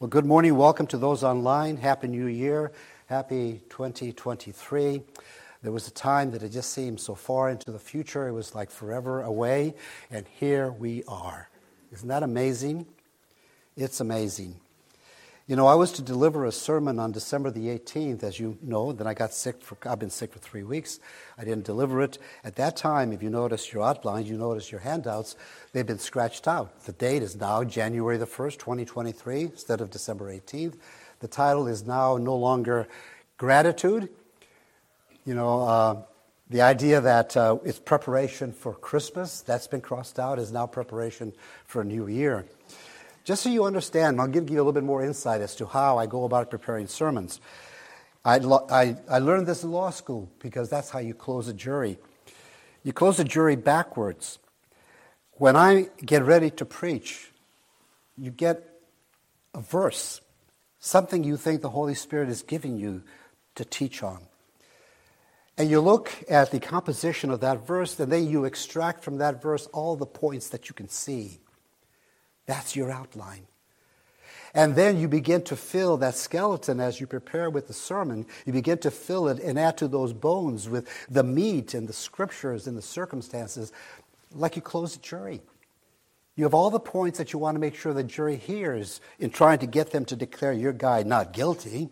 Well, good morning. Welcome to those online. Happy New Year. Happy 2023. There was a time that it just seemed so far into the future, it was like forever away, and here we are. Isn't that amazing? It's amazing. You know, I was to deliver a sermon on December the 18th, as you know. Then I got sick. For, I've been sick for three weeks. I didn't deliver it. At that time, if you notice your outlines, you notice your handouts, they've been scratched out. The date is now January the 1st, 2023, instead of December 18th. The title is now no longer Gratitude. You know, uh, the idea that uh, it's preparation for Christmas, that's been crossed out, is now preparation for a new year. Just so you understand, I'll give you a little bit more insight as to how I go about preparing sermons. I, I, I learned this in law school because that's how you close a jury. You close a jury backwards. When I get ready to preach, you get a verse, something you think the Holy Spirit is giving you to teach on. And you look at the composition of that verse, and then you extract from that verse all the points that you can see. That's your outline. And then you begin to fill that skeleton as you prepare with the sermon. You begin to fill it and add to those bones with the meat and the scriptures and the circumstances, like you close a jury. You have all the points that you want to make sure the jury hears in trying to get them to declare your guy not guilty.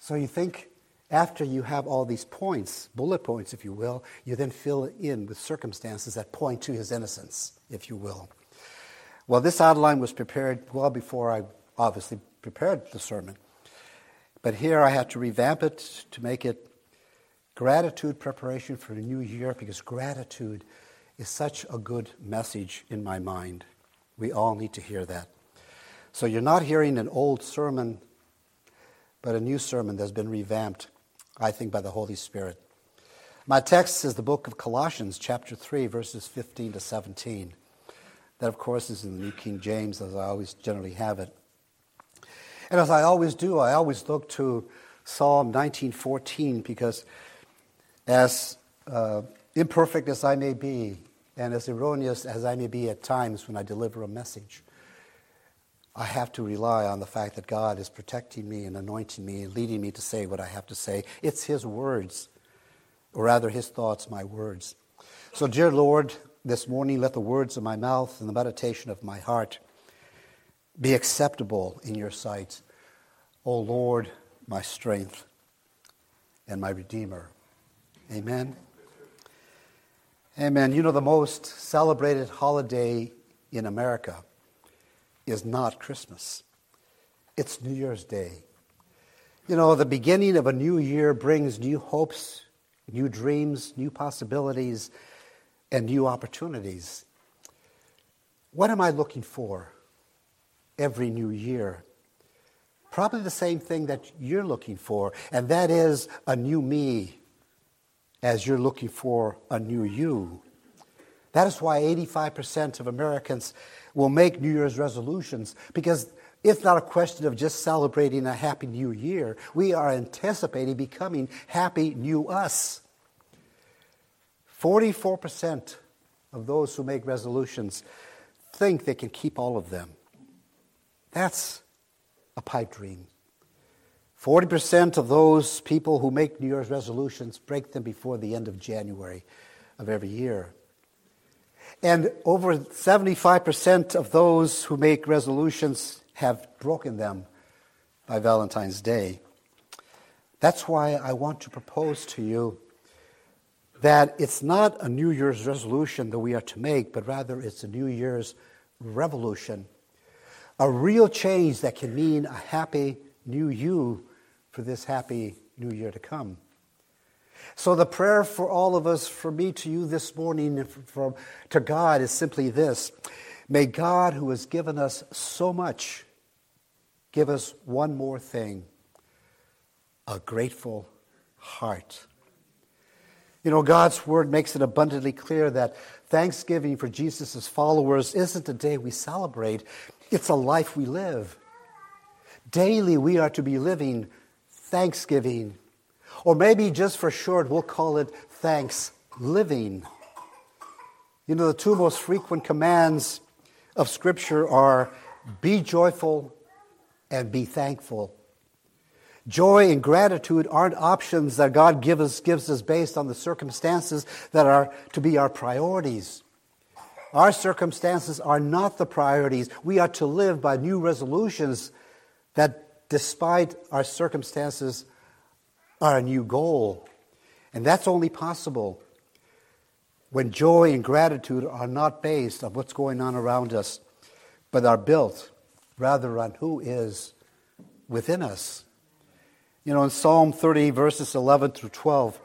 So you think after you have all these points, bullet points, if you will, you then fill it in with circumstances that point to his innocence, if you will. Well, this outline was prepared well before I obviously prepared the sermon. But here I had to revamp it to make it gratitude preparation for the new year because gratitude is such a good message in my mind. We all need to hear that. So you're not hearing an old sermon, but a new sermon that's been revamped, I think, by the Holy Spirit. My text is the book of Colossians, chapter 3, verses 15 to 17. That, of course, is in the New King James, as I always generally have it. And as I always do, I always look to Psalm 19:14 because, as uh, imperfect as I may be, and as erroneous as I may be at times when I deliver a message, I have to rely on the fact that God is protecting me and anointing me and leading me to say what I have to say. It's His words, or rather, His thoughts, my words. So, dear Lord, this morning, let the words of my mouth and the meditation of my heart be acceptable in your sight. O Lord, my strength and my Redeemer. Amen. Amen. You know, the most celebrated holiday in America is not Christmas, it's New Year's Day. You know, the beginning of a new year brings new hopes, new dreams, new possibilities and new opportunities. What am I looking for every new year? Probably the same thing that you're looking for, and that is a new me as you're looking for a new you. That is why 85% of Americans will make New Year's resolutions because it's not a question of just celebrating a happy new year. We are anticipating becoming happy new us. 44% of those who make resolutions think they can keep all of them. That's a pipe dream. 40% of those people who make New Year's resolutions break them before the end of January of every year. And over 75% of those who make resolutions have broken them by Valentine's Day. That's why I want to propose to you that it's not a New Year's resolution that we are to make, but rather it's a New Year's revolution. A real change that can mean a happy new you for this happy new year to come. So, the prayer for all of us, for me to you this morning, from, to God, is simply this May God, who has given us so much, give us one more thing a grateful heart. You know, God's word makes it abundantly clear that Thanksgiving for Jesus' followers isn't a day we celebrate, it's a life we live. Daily, we are to be living Thanksgiving. Or maybe just for short, we'll call it thanks living. You know, the two most frequent commands of Scripture are be joyful and be thankful. Joy and gratitude aren't options that God gives us, gives us based on the circumstances that are to be our priorities. Our circumstances are not the priorities. We are to live by new resolutions that, despite our circumstances, are a new goal. And that's only possible when joy and gratitude are not based on what's going on around us, but are built rather on who is within us. You know, in Psalm 30, verses 11 through 12,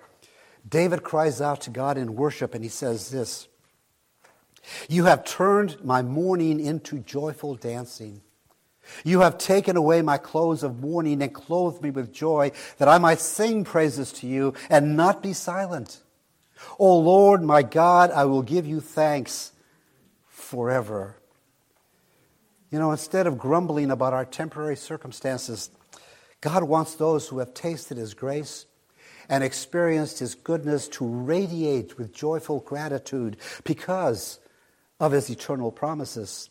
David cries out to God in worship and he says this You have turned my mourning into joyful dancing. You have taken away my clothes of mourning and clothed me with joy, that I might sing praises to you and not be silent. O Lord, my God, I will give you thanks forever. You know, instead of grumbling about our temporary circumstances, God wants those who have tasted His grace and experienced His goodness to radiate with joyful gratitude because of His eternal promises.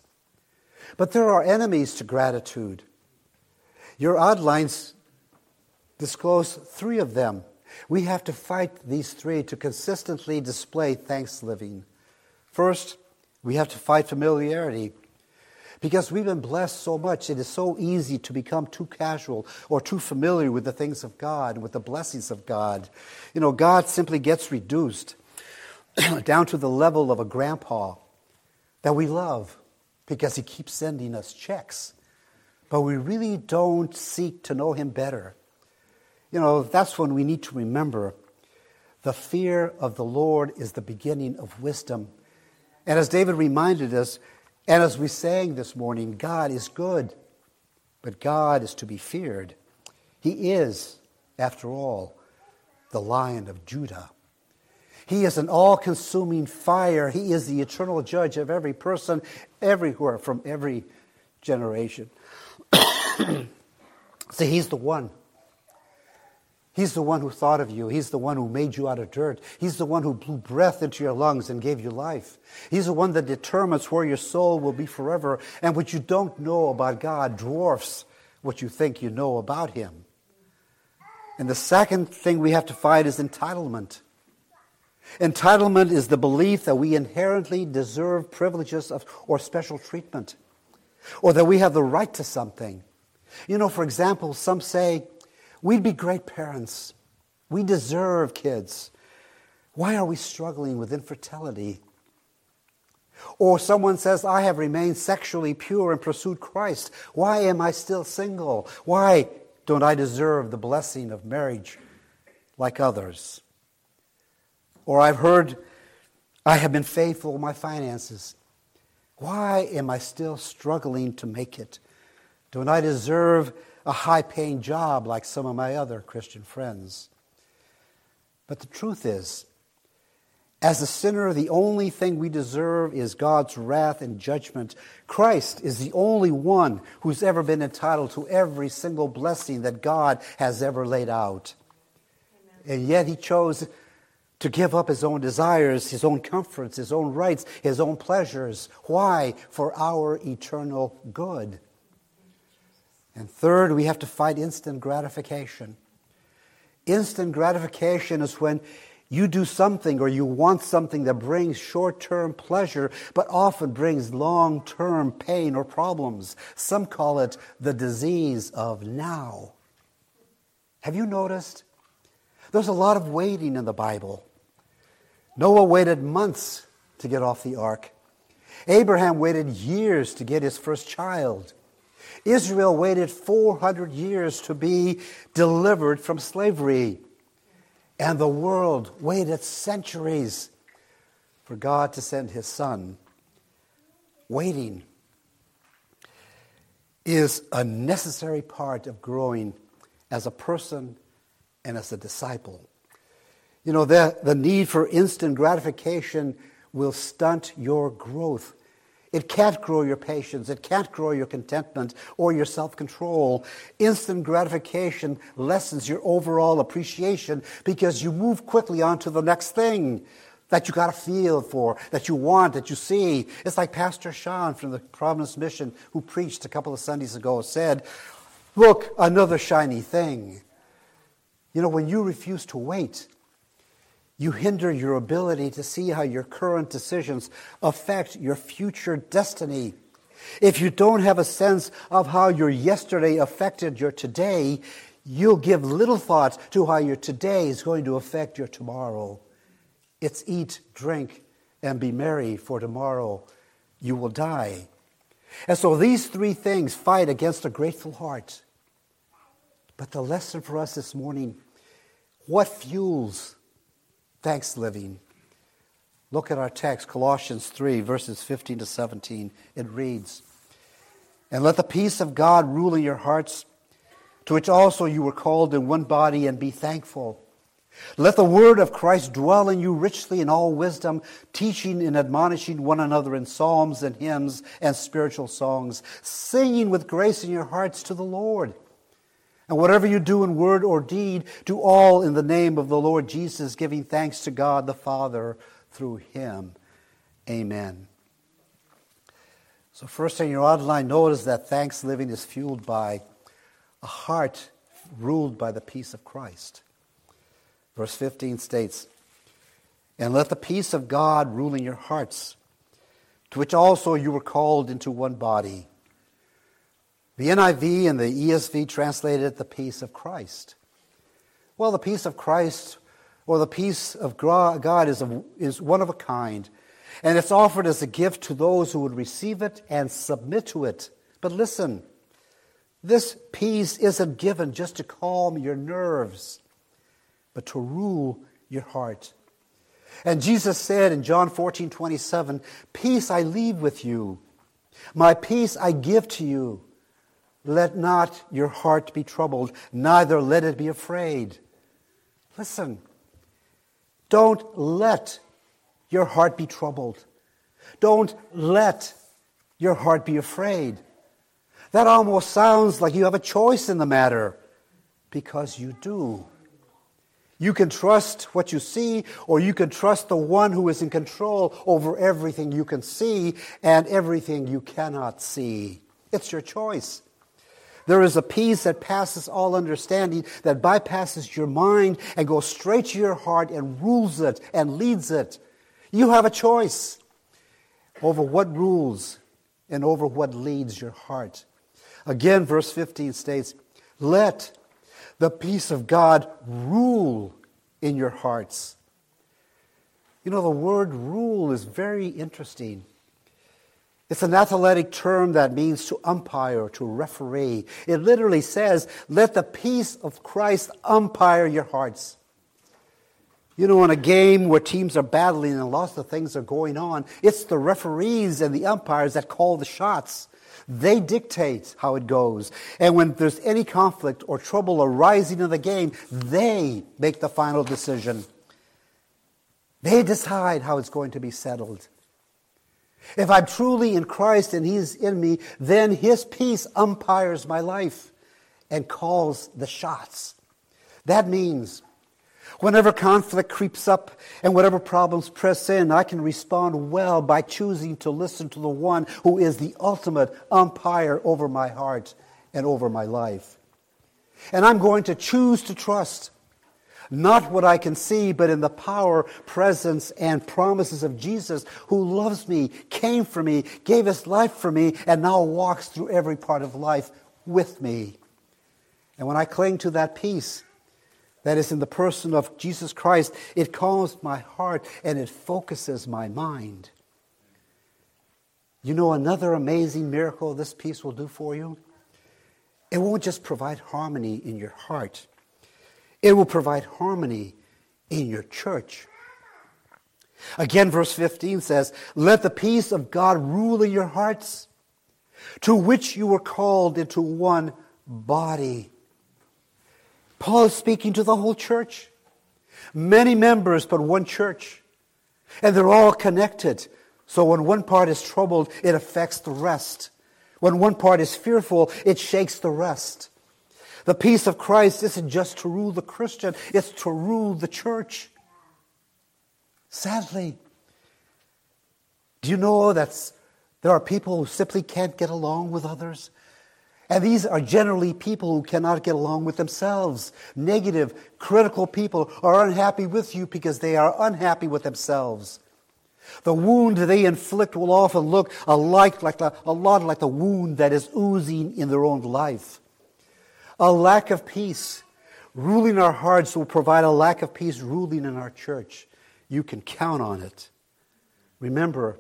But there are enemies to gratitude. Your outlines disclose three of them. We have to fight these three to consistently display thanks living. First, we have to fight familiarity. Because we've been blessed so much, it is so easy to become too casual or too familiar with the things of God and with the blessings of God. You know, God simply gets reduced down to the level of a grandpa that we love because he keeps sending us checks. But we really don't seek to know him better. You know, that's when we need to remember the fear of the Lord is the beginning of wisdom. And as David reminded us, and as we sang this morning, God is good, but God is to be feared. He is, after all, the lion of Judah. He is an all consuming fire. He is the eternal judge of every person, everywhere, from every generation. See, He's the one He's the one who thought of you. He's the one who made you out of dirt. He's the one who blew breath into your lungs and gave you life. He's the one that determines where your soul will be forever. And what you don't know about God dwarfs what you think you know about Him. And the second thing we have to fight is entitlement. Entitlement is the belief that we inherently deserve privileges of, or special treatment, or that we have the right to something. You know, for example, some say, We'd be great parents. We deserve kids. Why are we struggling with infertility? Or someone says, I have remained sexually pure and pursued Christ. Why am I still single? Why don't I deserve the blessing of marriage like others? Or I've heard, I have been faithful in my finances. Why am I still struggling to make it? Don't I deserve a high paying job like some of my other Christian friends. But the truth is, as a sinner, the only thing we deserve is God's wrath and judgment. Christ is the only one who's ever been entitled to every single blessing that God has ever laid out. Amen. And yet he chose to give up his own desires, his own comforts, his own rights, his own pleasures. Why? For our eternal good. And third, we have to fight instant gratification. Instant gratification is when you do something or you want something that brings short term pleasure, but often brings long term pain or problems. Some call it the disease of now. Have you noticed? There's a lot of waiting in the Bible. Noah waited months to get off the ark. Abraham waited years to get his first child. Israel waited 400 years to be delivered from slavery. And the world waited centuries for God to send his son. Waiting is a necessary part of growing as a person and as a disciple. You know, the, the need for instant gratification will stunt your growth it can't grow your patience. It can't grow your contentment or your self control. Instant gratification lessens your overall appreciation because you move quickly on to the next thing that you got a feel for, that you want, that you see. It's like Pastor Sean from the Providence Mission, who preached a couple of Sundays ago, said, Look, another shiny thing. You know, when you refuse to wait, you hinder your ability to see how your current decisions affect your future destiny. If you don't have a sense of how your yesterday affected your today, you'll give little thought to how your today is going to affect your tomorrow. It's eat, drink, and be merry, for tomorrow you will die. And so these three things fight against a grateful heart. But the lesson for us this morning what fuels thanks living? Look at our text, Colossians 3, verses 15 to 17. It reads, And let the peace of God rule in your hearts, to which also you were called in one body, and be thankful. Let the word of Christ dwell in you richly in all wisdom, teaching and admonishing one another in psalms and hymns and spiritual songs, singing with grace in your hearts to the Lord. And whatever you do in word or deed, do all in the name of the Lord Jesus, giving thanks to God the Father through him. Amen. So, first thing in your outline, notice that thanks living is fueled by a heart ruled by the peace of Christ. Verse 15 states, And let the peace of God rule in your hearts, to which also you were called into one body. The NIV and the ESV translated it the peace of Christ. Well, the peace of Christ or the peace of God is, a, is one of a kind, and it's offered as a gift to those who would receive it and submit to it. But listen, this peace isn't given just to calm your nerves but to rule your heart. And Jesus said in John 14, 27, Peace I leave with you, my peace I give to you. Let not your heart be troubled, neither let it be afraid. Listen, don't let your heart be troubled. Don't let your heart be afraid. That almost sounds like you have a choice in the matter, because you do. You can trust what you see, or you can trust the one who is in control over everything you can see and everything you cannot see. It's your choice. There is a peace that passes all understanding, that bypasses your mind and goes straight to your heart and rules it and leads it. You have a choice over what rules and over what leads your heart. Again, verse 15 states, Let the peace of God rule in your hearts. You know, the word rule is very interesting. It's an athletic term that means to umpire, to referee. It literally says, let the peace of Christ umpire your hearts. You know, in a game where teams are battling and lots of things are going on, it's the referees and the umpires that call the shots. They dictate how it goes. And when there's any conflict or trouble arising in the game, they make the final decision. They decide how it's going to be settled. If I'm truly in Christ and He's in me, then His peace umpires my life and calls the shots. That means Whenever conflict creeps up and whatever problems press in, I can respond well by choosing to listen to the one who is the ultimate umpire over my heart and over my life. And I'm going to choose to trust not what I can see, but in the power, presence, and promises of Jesus, who loves me, came for me, gave his life for me, and now walks through every part of life with me. And when I cling to that peace, that is in the person of Jesus Christ, it calms my heart and it focuses my mind. You know, another amazing miracle this peace will do for you? It won't just provide harmony in your heart, it will provide harmony in your church. Again, verse 15 says, Let the peace of God rule in your hearts, to which you were called into one body Paul is speaking to the whole church. Many members, but one church. And they're all connected. So when one part is troubled, it affects the rest. When one part is fearful, it shakes the rest. The peace of Christ isn't just to rule the Christian, it's to rule the church. Sadly, do you know that there are people who simply can't get along with others? And these are generally people who cannot get along with themselves. Negative, critical people are unhappy with you because they are unhappy with themselves. The wound they inflict will often look alike, like the, a lot like the wound that is oozing in their own life. A lack of peace ruling our hearts will provide a lack of peace ruling in our church. You can count on it. Remember,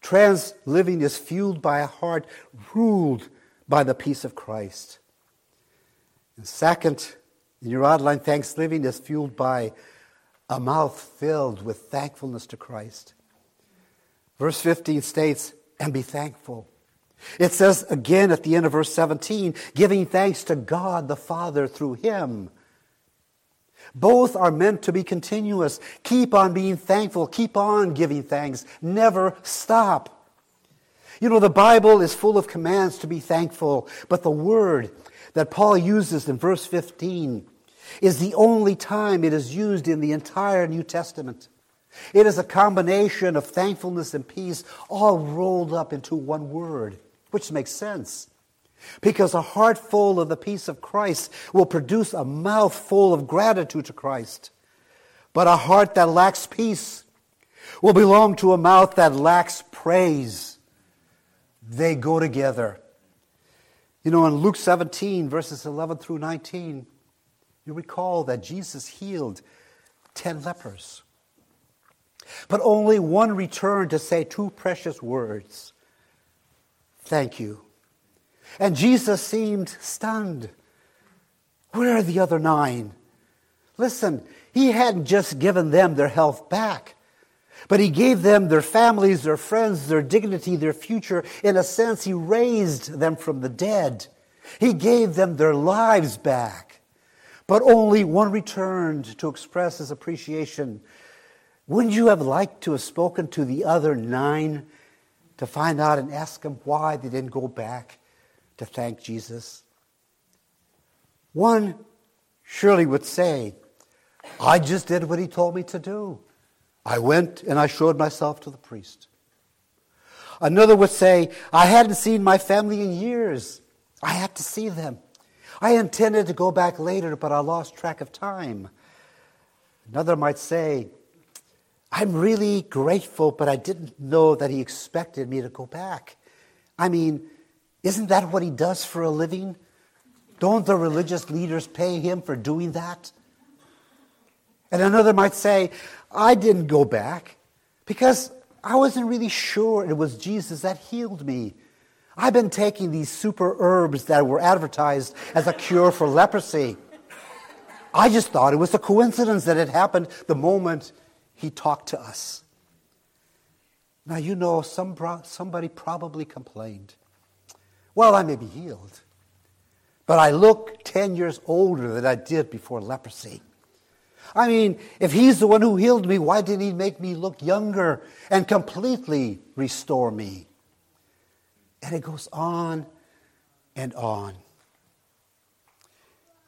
thanks living is fueled by a heart ruled by the peace of Christ. And second, in your outline, thanks living is fueled by a mouth filled with thankfulness to Christ. Verse 15 states, and be thankful. It says again at the end of verse 17, giving thanks to God the Father through Him. Both are meant to be continuous. Keep on being thankful. Keep on giving thanks. Never stop. You know, the Bible is full of commands to be thankful, but the word that Paul uses in verse 15 is the only time it is used in the entire New Testament. It is a combination of thankfulness and peace all rolled up into one word, which makes sense. Because a heart full of the peace of Christ will produce a mouth full of gratitude to Christ. But a heart that lacks peace will belong to a mouth that lacks praise. They go together. You know, in Luke 17, verses 11 through 19, you recall that Jesus healed 10 lepers. But only one returned to say two precious words Thank you. And Jesus seemed stunned. Where are the other nine? Listen, he hadn't just given them their health back. But he gave them their families, their friends, their dignity, their future. In a sense, he raised them from the dead. He gave them their lives back. But only one returned to express his appreciation. Wouldn't you have liked to have spoken to the other nine to find out and ask them why they didn't go back to thank Jesus? One surely would say, I just did what he told me to do. I went and I showed myself to the priest. Another would say, I hadn't seen my family in years. I had to see them. I intended to go back later, but I lost track of time. Another might say, I'm really grateful, but I didn't know that he expected me to go back. I mean, isn't that what he does for a living? Don't the religious leaders pay him for doing that? And another might say, I didn't go back because I wasn't really sure it was Jesus that healed me. I've been taking these super herbs that were advertised as a cure for leprosy. I just thought it was a coincidence that it happened the moment he talked to us. Now, you know, some, somebody probably complained. Well, I may be healed, but I look 10 years older than I did before leprosy. I mean, if he's the one who healed me, why didn't he make me look younger and completely restore me? And it goes on and on.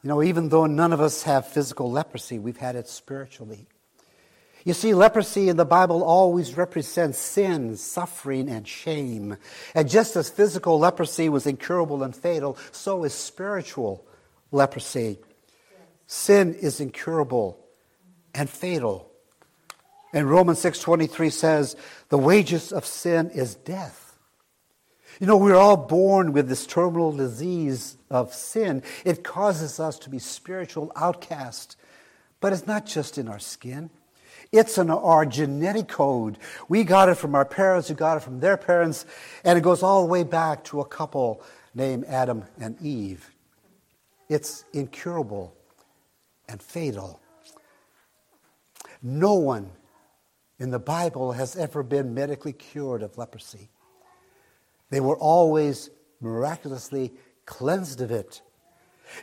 You know, even though none of us have physical leprosy, we've had it spiritually. You see, leprosy in the Bible always represents sin, suffering, and shame. And just as physical leprosy was incurable and fatal, so is spiritual leprosy. Sin is incurable and fatal. And Romans 6:23 says, "The wages of sin is death." You know, we're all born with this terminal disease of sin. It causes us to be spiritual outcasts. But it's not just in our skin. It's in our genetic code. We got it from our parents, who got it from their parents, and it goes all the way back to a couple named Adam and Eve. It's incurable and fatal. No one in the Bible has ever been medically cured of leprosy. They were always miraculously cleansed of it.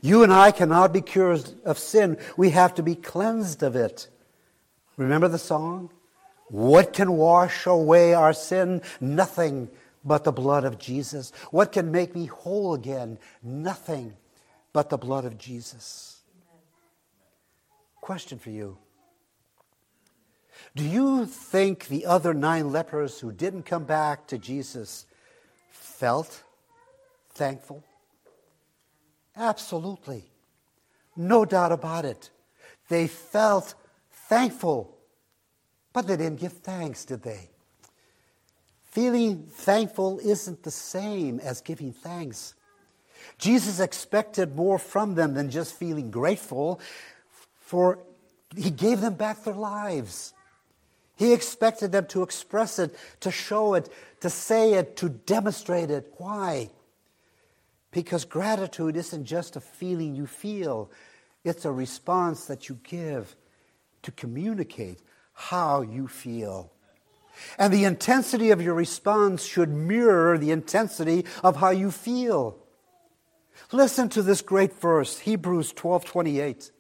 You and I cannot be cured of sin. We have to be cleansed of it. Remember the song? What can wash away our sin? Nothing but the blood of Jesus. What can make me whole again? Nothing but the blood of Jesus. Question for you do you think the other nine lepers who didn't come back to Jesus felt thankful? Absolutely. No doubt about it. They felt thankful, but they didn't give thanks, did they? Feeling thankful isn't the same as giving thanks. Jesus expected more from them than just feeling grateful, for he gave them back their lives. He expected them to express it, to show it, to say it, to demonstrate it. Why? Because gratitude isn't just a feeling you feel, it's a response that you give to communicate how you feel. And the intensity of your response should mirror the intensity of how you feel. Listen to this great verse, Hebrews 12 28.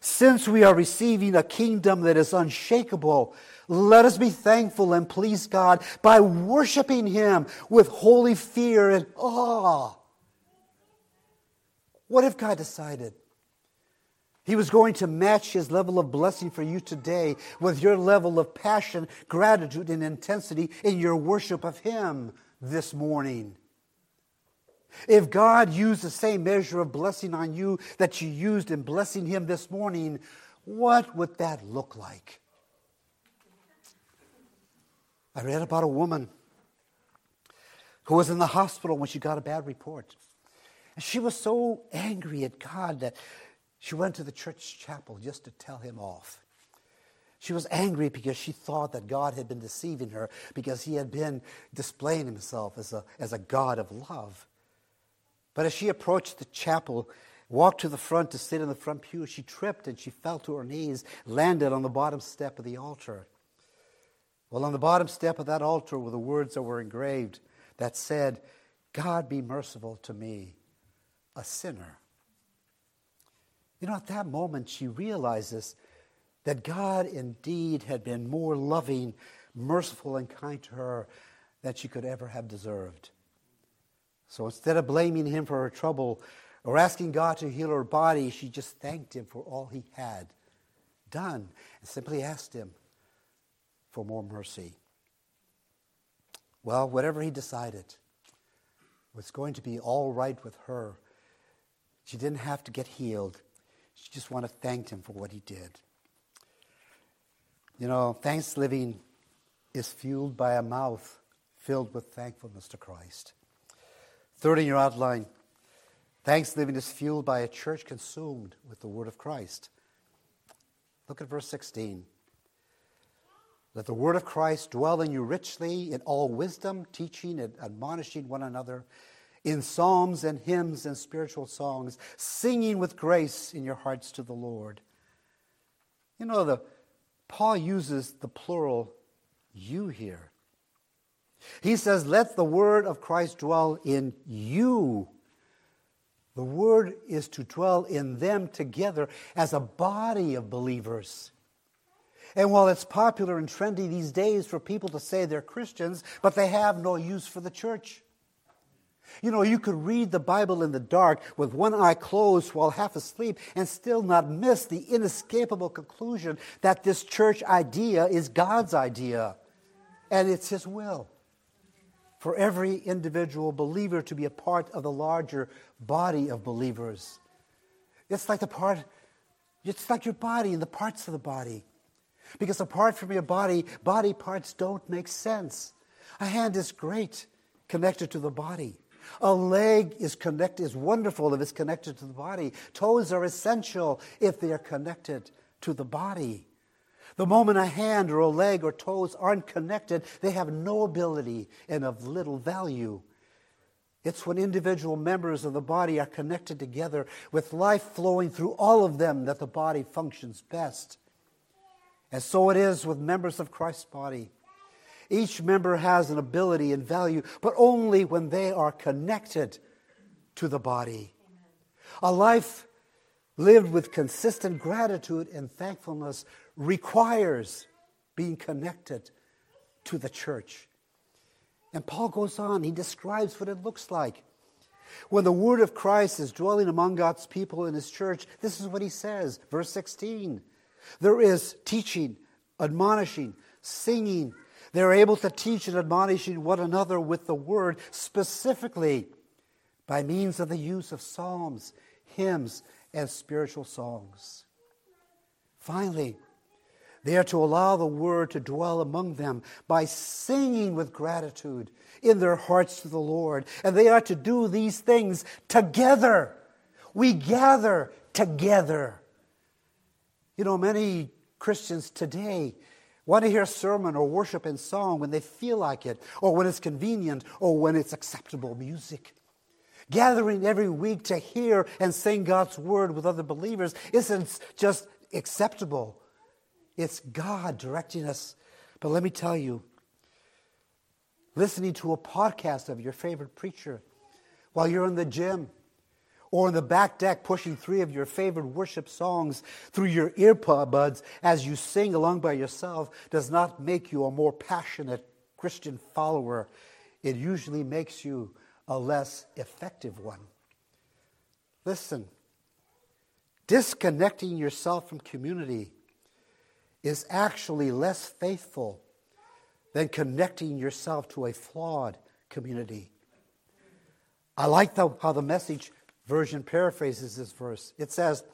Since we are receiving a kingdom that is unshakable, let us be thankful and please God by worshiping Him with holy fear and awe. What if God decided He was going to match His level of blessing for you today with your level of passion, gratitude, and intensity in your worship of Him this morning? If God used the same measure of blessing on you that you used in blessing Him this morning, what would that look like? I read about a woman who was in the hospital when she got a bad report. And she was so angry at God that she went to the church chapel just to tell him off. She was angry because she thought that God had been deceiving her because he had been displaying himself as a, as a God of love. But as she approached the chapel, walked to the front to sit in the front pew, she tripped and she fell to her knees, landed on the bottom step of the altar. Well, on the bottom step of that altar were the words that were engraved that said, God be merciful to me, a sinner. You know, at that moment, she realizes that God indeed had been more loving, merciful, and kind to her than she could ever have deserved. So instead of blaming him for her trouble or asking God to heal her body, she just thanked him for all he had done and simply asked him for more mercy. Well, whatever he decided was going to be all right with her. She didn't have to get healed. She just wanted to thank him for what he did. You know, thanks living is fueled by a mouth filled with thankfulness to Christ. Third in your outline, thanksgiving is fueled by a church consumed with the word of Christ. Look at verse 16. Let the word of Christ dwell in you richly in all wisdom, teaching and admonishing one another in psalms and hymns and spiritual songs, singing with grace in your hearts to the Lord. You know, the, Paul uses the plural you here. He says, Let the word of Christ dwell in you. The word is to dwell in them together as a body of believers. And while it's popular and trendy these days for people to say they're Christians, but they have no use for the church. You know, you could read the Bible in the dark with one eye closed while half asleep and still not miss the inescapable conclusion that this church idea is God's idea and it's His will for every individual believer to be a part of the larger body of believers. It's like the part, it's like your body and the parts of the body. Because apart from your body, body parts don't make sense. A hand is great connected to the body. A leg is connected, is wonderful if it's connected to the body. Toes are essential if they are connected to the body. The moment a hand or a leg or toes aren't connected, they have no ability and of little value. It's when individual members of the body are connected together with life flowing through all of them that the body functions best. And so it is with members of Christ's body. Each member has an ability and value, but only when they are connected to the body. A life lived with consistent gratitude and thankfulness requires being connected to the church. And Paul goes on, he describes what it looks like. When the word of Christ is dwelling among God's people in his church, this is what he says, verse 16. There is teaching, admonishing, singing. They're able to teach and admonish one another with the word specifically. by means of the use of psalms, hymns, and spiritual songs. Finally, they are to allow the word to dwell among them by singing with gratitude in their hearts to the Lord. And they are to do these things together. We gather together. You know, many Christians today want to hear a sermon or worship in song when they feel like it, or when it's convenient, or when it's acceptable music. Gathering every week to hear and sing God's word with other believers isn't just acceptable, it's God directing us. But let me tell you, listening to a podcast of your favorite preacher while you're in the gym, or in the back deck pushing three of your favorite worship songs through your earbuds as you sing along by yourself does not make you a more passionate Christian follower. It usually makes you a less effective one. Listen, disconnecting yourself from community is actually less faithful than connecting yourself to a flawed community. I like the, how the message version paraphrases this verse. It says,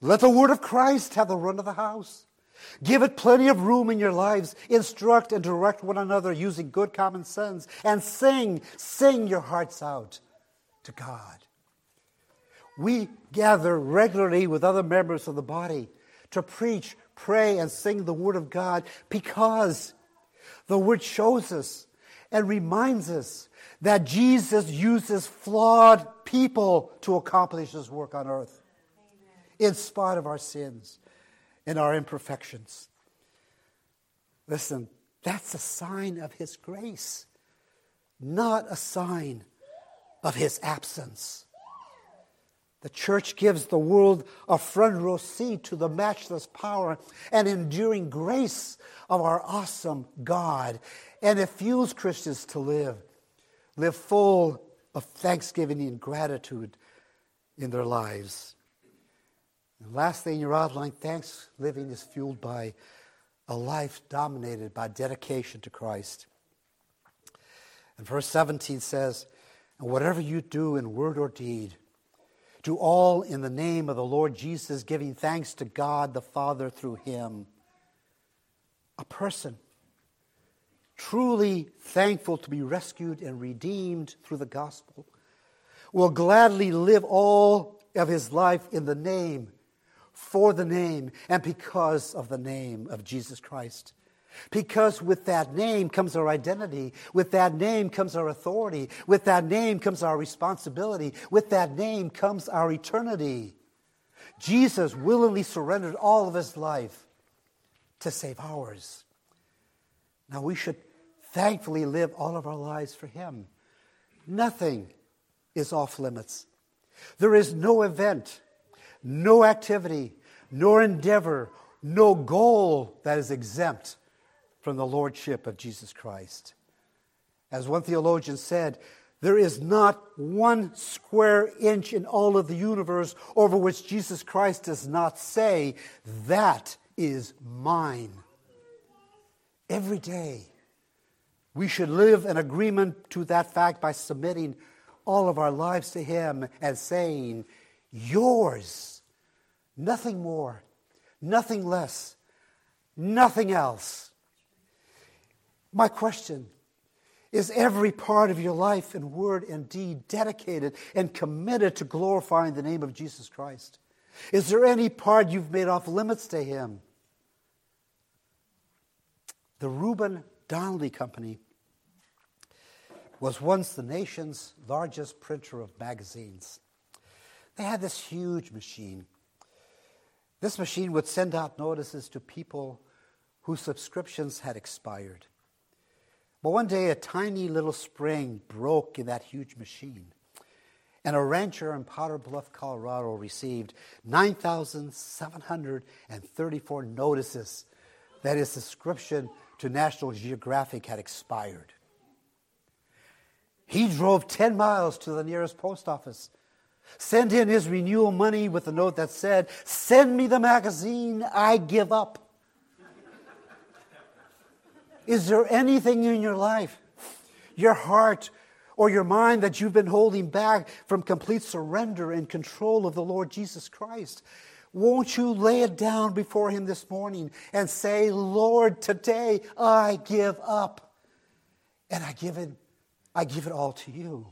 Let the word of Christ have the run of the house. Give it plenty of room in your lives. Instruct and direct one another using good common sense. And sing, sing your hearts out to God. We gather regularly with other members of the body to preach, pray, and sing the Word of God because the Word shows us and reminds us that Jesus uses flawed people to accomplish his work on earth, Amen. in spite of our sins and our imperfections. Listen, that's a sign of his grace, not a sign of his absence. The church gives the world a front row seat to the matchless power and enduring grace of our awesome God. And it fuels Christians to live live full of thanksgiving and gratitude in their lives. And lastly, in your outline, thanks living is fueled by a life dominated by dedication to Christ. And verse 17 says, And whatever you do in word or deed, do all in the name of the Lord Jesus, giving thanks to God the Father through him. A person truly thankful to be rescued and redeemed through the gospel, will gladly live all of his life in the name, for the name, and because of the name of Jesus Christ. Because with that name comes our identity. With that name comes our authority. With that name comes our responsibility. With that name comes our eternity. Jesus willingly surrendered all of his life to save ours. Now we should thankfully live all of our lives for Him. Nothing is off limits. There is no event, no activity, nor endeavor, no goal that is exempt from the Lordship of Jesus Christ. As one theologian said, there is not one square inch in all of the universe over which Jesus Christ does not say, That is mine. Every day, we should live in agreement to that fact by submitting all of our lives to Him and saying, Yours, nothing more, nothing less, nothing else. My question is every part of your life in word and deed dedicated and committed to glorifying the name of Jesus Christ? Is there any part you've made off limits to Him? The Reuben Donnelley Company was once the nation's largest printer of magazines. They had this huge machine. This machine would send out notices to people whose subscriptions had expired. But one day, a tiny little spring broke in that huge machine, and a rancher in Powder Bluff, Colorado received 9,734 notices that his subscription to National Geographic had expired. He drove 10 miles to the nearest post office, sent in his renewal money with a note that said, Send me the magazine, I give up. Is there anything in your life, your heart, or your mind that you've been holding back from complete surrender and control of the Lord Jesus Christ. Won't you lay it down before Him this morning and say, Lord, today I give up. And I give it, I give it all to you.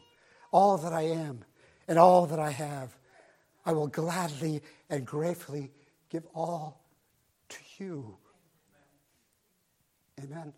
All that I am and all that I have. I will gladly and gratefully give all to you. Amen.